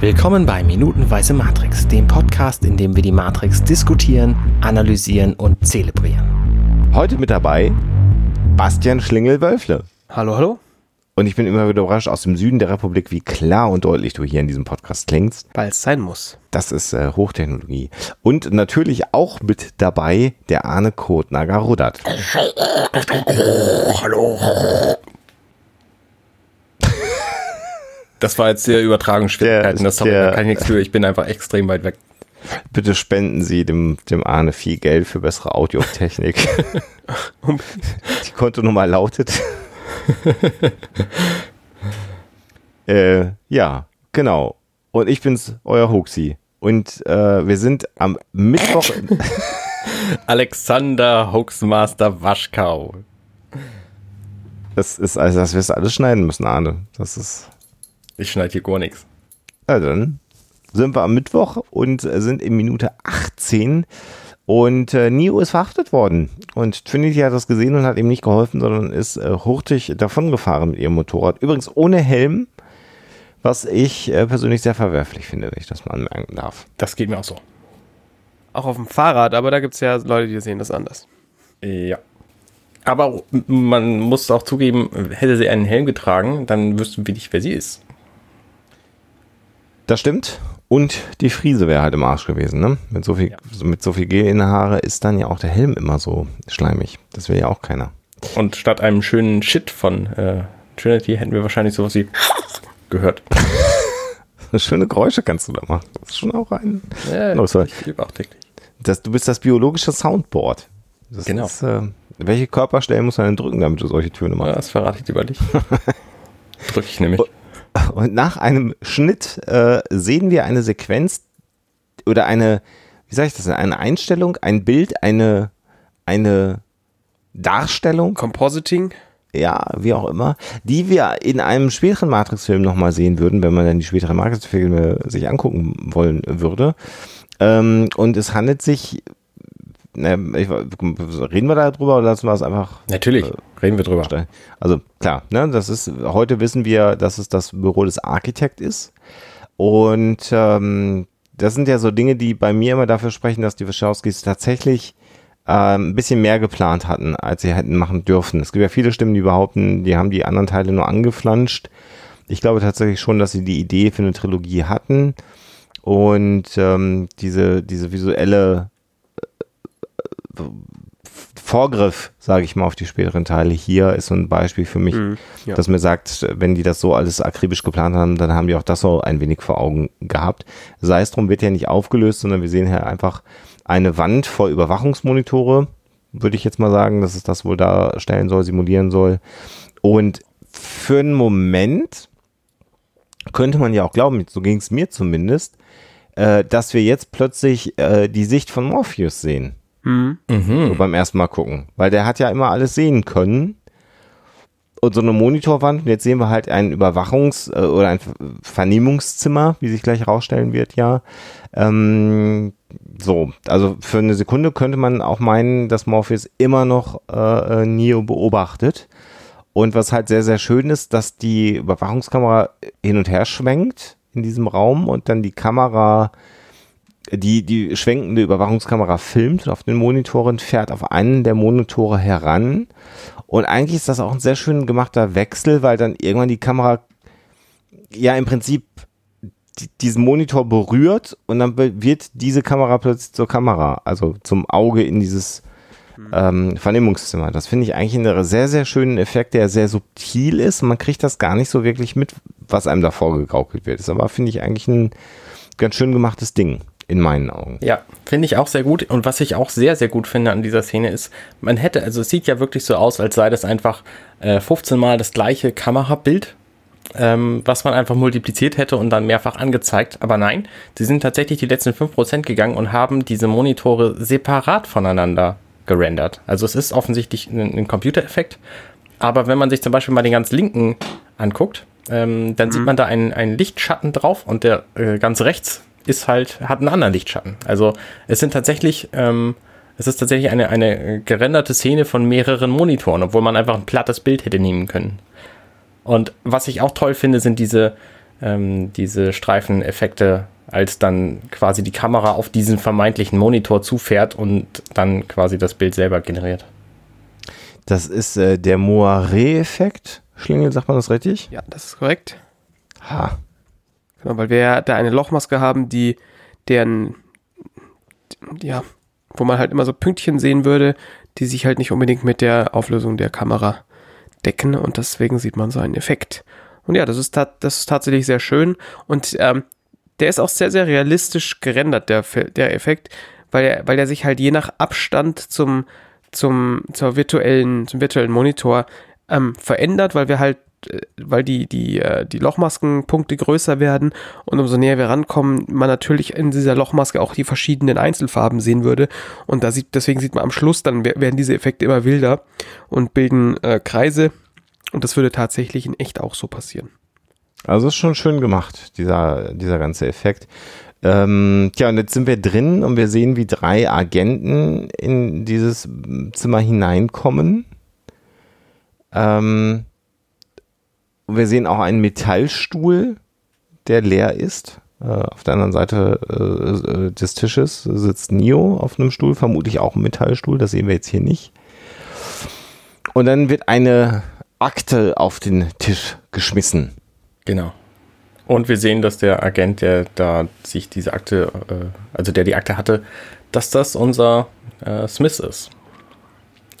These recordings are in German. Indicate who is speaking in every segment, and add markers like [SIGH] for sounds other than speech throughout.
Speaker 1: Willkommen bei Minutenweise Matrix, dem Podcast, in dem wir die Matrix diskutieren, analysieren und zelebrieren.
Speaker 2: Heute mit dabei Bastian Schlingel-Wölfle.
Speaker 3: Hallo, hallo.
Speaker 2: Und ich bin immer wieder überrascht aus dem Süden der Republik, wie klar und deutlich du hier in diesem Podcast klingst.
Speaker 3: Weil es sein muss.
Speaker 2: Das ist äh, Hochtechnologie. Und natürlich auch mit dabei der Arne Kotner Garudat.
Speaker 3: Hallo.
Speaker 4: Das war jetzt sehr Übertragungsschwierigkeiten. Das
Speaker 2: der-
Speaker 4: da kann ich nichts für. Ich bin einfach extrem weit weg.
Speaker 2: Bitte spenden Sie dem, dem Arne viel Geld für bessere Audiotechnik. [LAUGHS] Die Kontonummer lautet. [LAUGHS] äh, ja, genau. Und ich bin's, euer Huxi. Und äh, wir sind am Mittwoch. [LAUGHS]
Speaker 4: Alexander Hoaxmaster Waschkau.
Speaker 2: Das ist also, das wirst du alles schneiden müssen, Arne. Das ist.
Speaker 4: Ich schneide hier gar nichts.
Speaker 2: Ja, dann sind wir am Mittwoch und sind in Minute 18 und äh, Neo ist verhaftet worden. Und Trinity hat das gesehen und hat ihm nicht geholfen, sondern ist äh, hurtig davongefahren mit ihrem Motorrad. Übrigens ohne Helm, was ich äh, persönlich sehr verwerflich finde, wenn ich das mal anmerken darf.
Speaker 4: Das geht mir auch so.
Speaker 3: Auch auf dem Fahrrad, aber da gibt es ja Leute, die sehen das anders.
Speaker 4: Ja. Aber man muss auch zugeben, hätte sie einen Helm getragen, dann wüssten wir nicht, wer sie ist.
Speaker 2: Das stimmt. Und die Friese wäre halt im Arsch gewesen, ne? Mit so viel, mit so viel Gel in der Haare ist dann ja auch der Helm immer so schleimig. Das will ja auch keiner.
Speaker 4: Und statt einem schönen Shit von äh, Trinity hätten wir wahrscheinlich sowas wie [LAUGHS] gehört. [LAUGHS]
Speaker 2: Schöne Geräusche kannst du da machen. Das ist schon auch ein.
Speaker 4: Ja,
Speaker 2: Oh, sorry.
Speaker 4: ich übe auch täglich.
Speaker 2: Das, du bist das biologische Soundboard. Das
Speaker 4: Genau.
Speaker 2: Ist, äh, welche Körperstellen muss man denn drücken, damit du solche Töne
Speaker 4: Ja,
Speaker 2: machst?
Speaker 4: das verrate ich lieber nicht. [LAUGHS] Drücke ich nämlich.
Speaker 2: Und nach einem Schnitt äh, sehen wir eine Sequenz oder eine, wie sage ich das, eine Einstellung, ein Bild, eine, eine Darstellung,
Speaker 3: Compositing.
Speaker 2: ja, wie auch immer, die wir in einem späteren Matrix-Film nochmal sehen würden, wenn man dann die späteren Matrix-Filme sich angucken wollen würde. Ähm, und es handelt sich, na, ich, reden wir da drüber oder lassen wir es einfach
Speaker 4: Natürlich, reden wir drüber.
Speaker 2: Also klar, ne, das ist, heute wissen wir, dass es das Büro des Architekt ist. Und ähm, das sind ja so Dinge, die bei mir immer dafür sprechen, dass die Wachowskis tatsächlich ähm, ein bisschen mehr geplant hatten, als sie hätten machen dürfen. Es gibt ja viele Stimmen, die behaupten, die haben die anderen Teile nur angeflanscht. Ich glaube tatsächlich schon, dass sie die Idee für eine Trilogie hatten und ähm, diese, diese visuelle äh, Vorgriff, sage ich mal, auf die späteren Teile hier ist so ein Beispiel für mich,
Speaker 3: Mhm, ja.
Speaker 2: dass mir sagt, wenn die das so alles akribisch geplant haben, dann haben die auch das so ein wenig vor Augen gehabt. Sei es drum, wird ja nicht aufgelöst, sondern wir sehen hier einfach eine Wand voll Überwachungsmonitore, würde ich jetzt mal sagen, dass es das wohl darstellen soll, simulieren soll. Und für einen Moment könnte man ja auch glauben, so ging es mir zumindest, äh, dass wir jetzt plötzlich äh, die Sicht von Morpheus sehen.
Speaker 3: Mhm.
Speaker 2: So beim ersten Mal gucken. Weil der hat ja immer alles sehen können. Und so eine Monitorwand, und jetzt sehen wir halt ein Überwachungs- äh, oder ein Ver- Vernehmungszimmer, wie sich gleich rausstellen wird, ja. Ähm, so, also für eine Sekunde könnte man auch meinen, dass Morpheus immer noch äh, äh, Neo beobachtet. Und was halt sehr, sehr schön ist, dass die Überwachungskamera hin und her schwenkt in diesem Raum und dann die Kamera die, die schwenkende Überwachungskamera filmt auf den Monitoren, fährt auf einen der Monitore heran. Und eigentlich ist das auch ein sehr schön gemachter Wechsel, weil dann irgendwann die Kamera ja im Prinzip die, diesen Monitor berührt und dann wird diese Kamera plötzlich zur Kamera, also zum Auge in dieses ähm, Vernehmungszimmer. Das finde ich eigentlich einen sehr, sehr schönen Effekt, der sehr subtil ist. Man kriegt das gar nicht so wirklich mit, was einem da vorgegaukelt wird. Ist aber, finde ich, eigentlich ein ganz schön gemachtes Ding, in meinen Augen.
Speaker 4: Ja, finde ich auch sehr gut. Und was ich auch sehr, sehr gut finde an dieser Szene ist, man hätte, also es sieht ja wirklich so aus, als sei das einfach äh, 15 Mal das gleiche Kamerabild, ähm, was man einfach multipliziert hätte und dann mehrfach angezeigt. Aber nein, sie sind tatsächlich die letzten 5% gegangen und haben diese Monitore separat voneinander gerendert. Also es ist offensichtlich ein, ein Computereffekt. Aber wenn man sich zum Beispiel mal den ganz linken anguckt, ähm, dann sieht man da einen, einen Lichtschatten drauf und der äh, ganz rechts ist halt, hat einen anderen Lichtschatten. Also es sind tatsächlich, ähm, es ist tatsächlich eine, eine gerenderte Szene von mehreren Monitoren, obwohl man einfach ein plattes Bild hätte nehmen können. Und was ich auch toll finde, sind diese ähm, diese Streifeneffekte, als dann quasi die Kamera auf diesen vermeintlichen Monitor zufährt und dann quasi das Bild selber generiert.
Speaker 2: Das ist äh, der Moiré-Effekt. Schlingel, sagt man das richtig?
Speaker 3: Ja, das ist korrekt.
Speaker 2: Ha.
Speaker 3: Genau, weil wir ja da eine Lochmaske haben, die deren, ja, wo man halt immer so Pünktchen sehen würde, die sich halt nicht unbedingt mit der Auflösung der Kamera decken und deswegen sieht man so einen Effekt. Und ja, das ist, das ist tatsächlich sehr schön und ähm, der ist auch sehr, sehr realistisch gerendert, der, der Effekt, weil er, weil er sich halt je nach Abstand zum, zum, zur virtuellen, zum virtuellen Monitor ähm, verändert, weil wir halt weil die, die, äh, die Lochmaskenpunkte größer werden und umso näher wir rankommen, man natürlich in dieser Lochmaske auch die verschiedenen Einzelfarben sehen würde. Und da sieht, deswegen sieht man am Schluss, dann werden diese Effekte immer wilder und bilden äh, Kreise. Und das würde tatsächlich in echt auch so passieren.
Speaker 2: Also ist schon schön gemacht, dieser, dieser ganze Effekt. Ähm, tja, und jetzt sind wir drin und wir sehen, wie drei Agenten in dieses Zimmer hineinkommen. Ähm, wir sehen auch einen Metallstuhl, der leer ist. Äh, auf der anderen Seite äh, des Tisches sitzt Neo auf einem Stuhl, vermutlich auch ein Metallstuhl, das sehen wir jetzt hier nicht. Und dann wird eine Akte auf den Tisch geschmissen.
Speaker 4: Genau. Und wir sehen, dass der Agent, der da sich diese Akte, äh, also der die Akte hatte, dass das unser äh, Smith ist.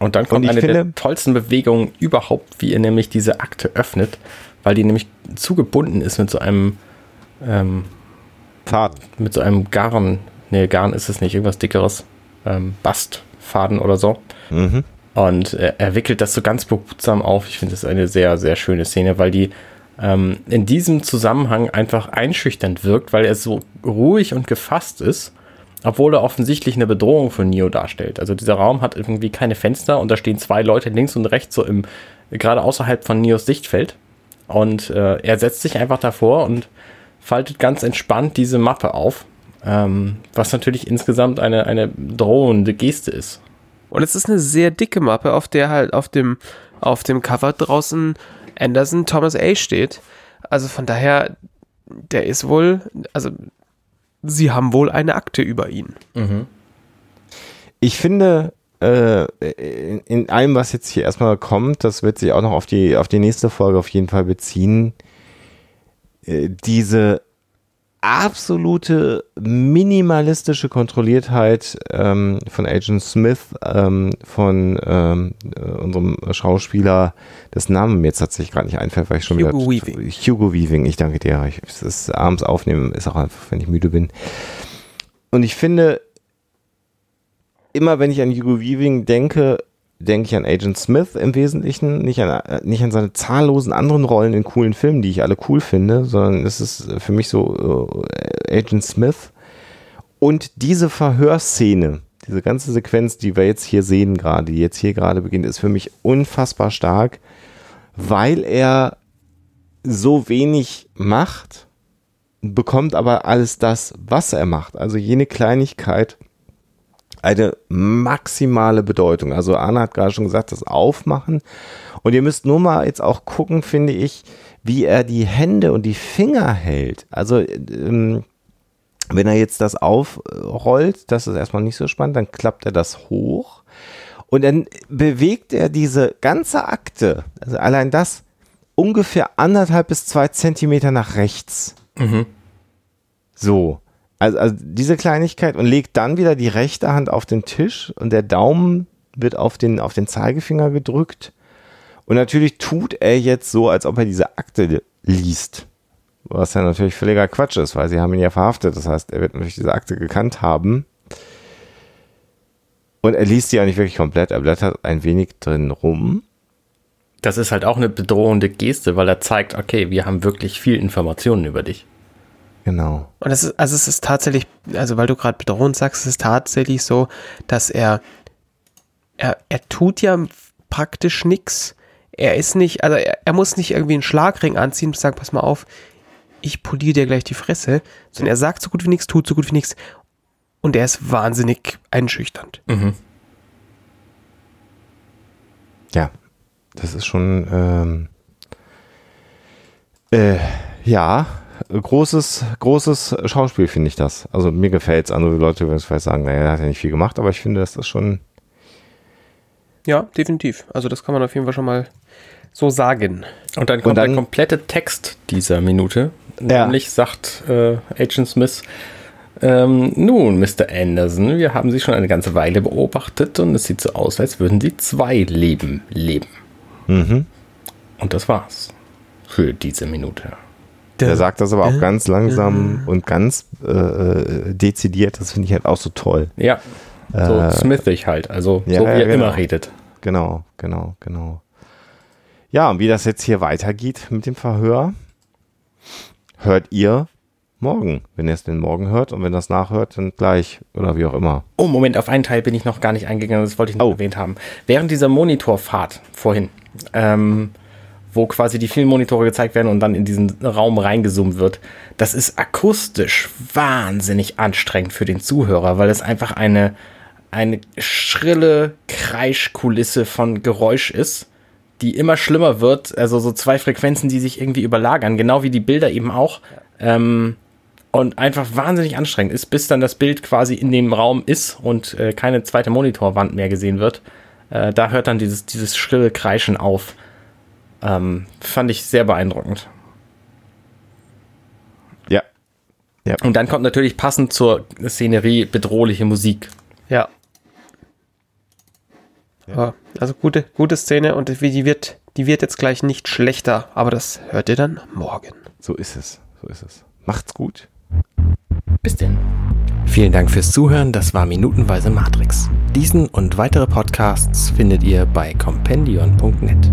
Speaker 4: Und dann kommt Und eine finde, der tollsten Bewegungen überhaupt, wie er nämlich diese Akte öffnet, weil die nämlich zugebunden ist mit so einem ähm, Faden. Mit so einem Garn. Nee, Garn ist es nicht, irgendwas dickeres. Ähm, Bastfaden oder so. Mhm. Und er, er wickelt das so ganz behutsam auf. Ich finde das eine sehr, sehr schöne Szene, weil die ähm, in diesem Zusammenhang einfach einschüchternd wirkt, weil er so ruhig und gefasst ist obwohl er offensichtlich eine Bedrohung für Neo darstellt. Also dieser Raum hat irgendwie keine Fenster und da stehen zwei Leute links und rechts so im, gerade außerhalb von Neos Sichtfeld. Und äh, er setzt sich einfach davor und faltet ganz entspannt diese Mappe auf, ähm, was natürlich insgesamt eine, eine drohende Geste ist.
Speaker 3: Und es ist eine sehr dicke Mappe, auf der halt auf dem, auf dem Cover draußen Anderson Thomas A. steht. Also von daher, der ist wohl, also sie haben wohl eine Akte über ihn. Mhm.
Speaker 2: Ich finde, äh, in, in, allem, was jetzt hier erstmal kommt, das wird sich auch noch auf die, auf die nächste Folge auf jeden Fall beziehen, äh, diese absolute minimalistische Kontrolliertheit ähm, von Agent Smith, ähm, von ähm, äh, unserem Schauspieler, das Namen mir jetzt tatsächlich gerade nicht einfällt, weil ich schon
Speaker 3: Hugo wieder, Weaving.
Speaker 2: Hugo Weaving, ich danke dir. Ich, es ist abends aufnehmen, ist auch einfach, wenn ich müde bin. Und ich finde, immer wenn ich an Hugo Weaving denke, denke ich an Agent Smith im Wesentlichen, nicht an, nicht an seine zahllosen anderen Rollen in coolen Filmen, die ich alle cool finde, sondern es ist für mich so äh, Agent Smith. Und diese Verhörszene, diese ganze Sequenz, die wir jetzt hier sehen gerade, die jetzt hier gerade beginnt, ist für mich unfassbar stark, weil er so wenig macht, bekommt aber alles das, was er macht. Also jene Kleinigkeit, eine maximale Bedeutung. Also Anna hat gerade schon gesagt, das Aufmachen. Und ihr müsst nur mal jetzt auch gucken, finde ich, wie er die Hände und die Finger hält. Also ähm, wenn er jetzt das aufrollt, das ist erstmal nicht so spannend, dann klappt er das hoch und dann bewegt er diese ganze Akte, also allein das, ungefähr anderthalb bis zwei Zentimeter nach rechts. Mhm. So. Also, also diese Kleinigkeit und legt dann wieder die rechte Hand auf den Tisch und der Daumen wird auf den, auf den Zeigefinger gedrückt. Und natürlich tut er jetzt so, als ob er diese Akte liest. Was ja natürlich völliger Quatsch ist, weil sie haben ihn ja verhaftet. Das heißt, er wird natürlich diese Akte gekannt haben. Und er liest sie auch nicht wirklich komplett. Er blättert ein wenig drin rum.
Speaker 4: Das ist halt auch eine bedrohende Geste, weil er zeigt, okay, wir haben wirklich viel Informationen über dich.
Speaker 2: Genau.
Speaker 3: Und es ist, also es ist tatsächlich, also weil du gerade bedrohend sagst, es ist tatsächlich so, dass er, er, er tut ja praktisch nichts. Er ist nicht, also er, er muss nicht irgendwie einen Schlagring anziehen und sagen, pass mal auf, ich poliere dir gleich die Fresse, sondern er sagt so gut wie nichts, tut so gut wie nichts. Und er ist wahnsinnig einschüchternd. Mhm.
Speaker 2: Ja, das ist schon, ähm, äh, ja, großes, großes Schauspiel, finde ich das. Also mir gefällt es. Andere Leute würden vielleicht sagen, naja, er hat ja nicht viel gemacht, aber ich finde, das ist schon.
Speaker 3: Ja, definitiv. Also das kann man auf jeden Fall schon mal so sagen.
Speaker 4: Und dann kommt
Speaker 2: dann-
Speaker 4: der komplette Text dieser Minute.
Speaker 2: Ja.
Speaker 4: Nämlich sagt äh, Agent Smith, ähm, nun, Mr. Anderson, wir haben Sie schon eine ganze Weile beobachtet und es sieht so aus, als würden Sie zwei Leben leben.
Speaker 2: Mhm.
Speaker 4: Und das war's für diese Minute.
Speaker 2: Der sagt das aber auch ganz langsam und ganz äh, äh, dezidiert. Das finde ich halt auch so toll.
Speaker 4: Ja, so
Speaker 2: Äh,
Speaker 4: Smithig halt, also
Speaker 2: ja,
Speaker 4: so wie
Speaker 2: ja,
Speaker 4: er
Speaker 2: genau.
Speaker 4: immer redet.
Speaker 2: Genau, genau, genau. Ja, und wie das jetzt hier weitergeht mit dem Verhör, hört ihr morgen, wenn ihr es denn morgen hört und wenn das nachhört, dann gleich oder wie auch immer.
Speaker 4: Oh, Moment, auf einen Teil bin ich noch gar nicht eingegangen, das wollte ich noch
Speaker 2: Oh.
Speaker 4: erwähnt haben. Während dieser Monitorfahrt vorhin, ähm, wo quasi die vielen Monitore gezeigt werden und dann in diesen Raum reingezoomt wird, das ist akustisch wahnsinnig anstrengend für den Zuhörer, weil es einfach eine, eine schrille Kreischkulisse von Geräusch ist, die immer schlimmer wird. Also so zwei Frequenzen, die sich irgendwie überlagern, genau wie die Bilder eben auch. Ähm, und einfach wahnsinnig anstrengend ist, bis dann das Bild quasi in dem Raum ist und äh, keine zweite Monitorwand mehr gesehen wird. Äh, da hört dann dieses, dieses schrille Kreischen auf. Ähm, fand ich sehr beeindruckend.
Speaker 2: Ja. Ja.
Speaker 4: Und dann kommt natürlich passend zur Szenerie bedrohliche Musik.
Speaker 3: Ja. Ja, also gute, gute Szene und wie die wird, die wird jetzt gleich nicht schlechter, aber das hört ihr dann morgen.
Speaker 2: So ist es. So ist es. Macht's gut.
Speaker 4: Bis denn.
Speaker 1: Vielen Dank fürs Zuhören, das war Minutenweise Matrix. Diesen und weitere Podcasts findet ihr bei compendion.net.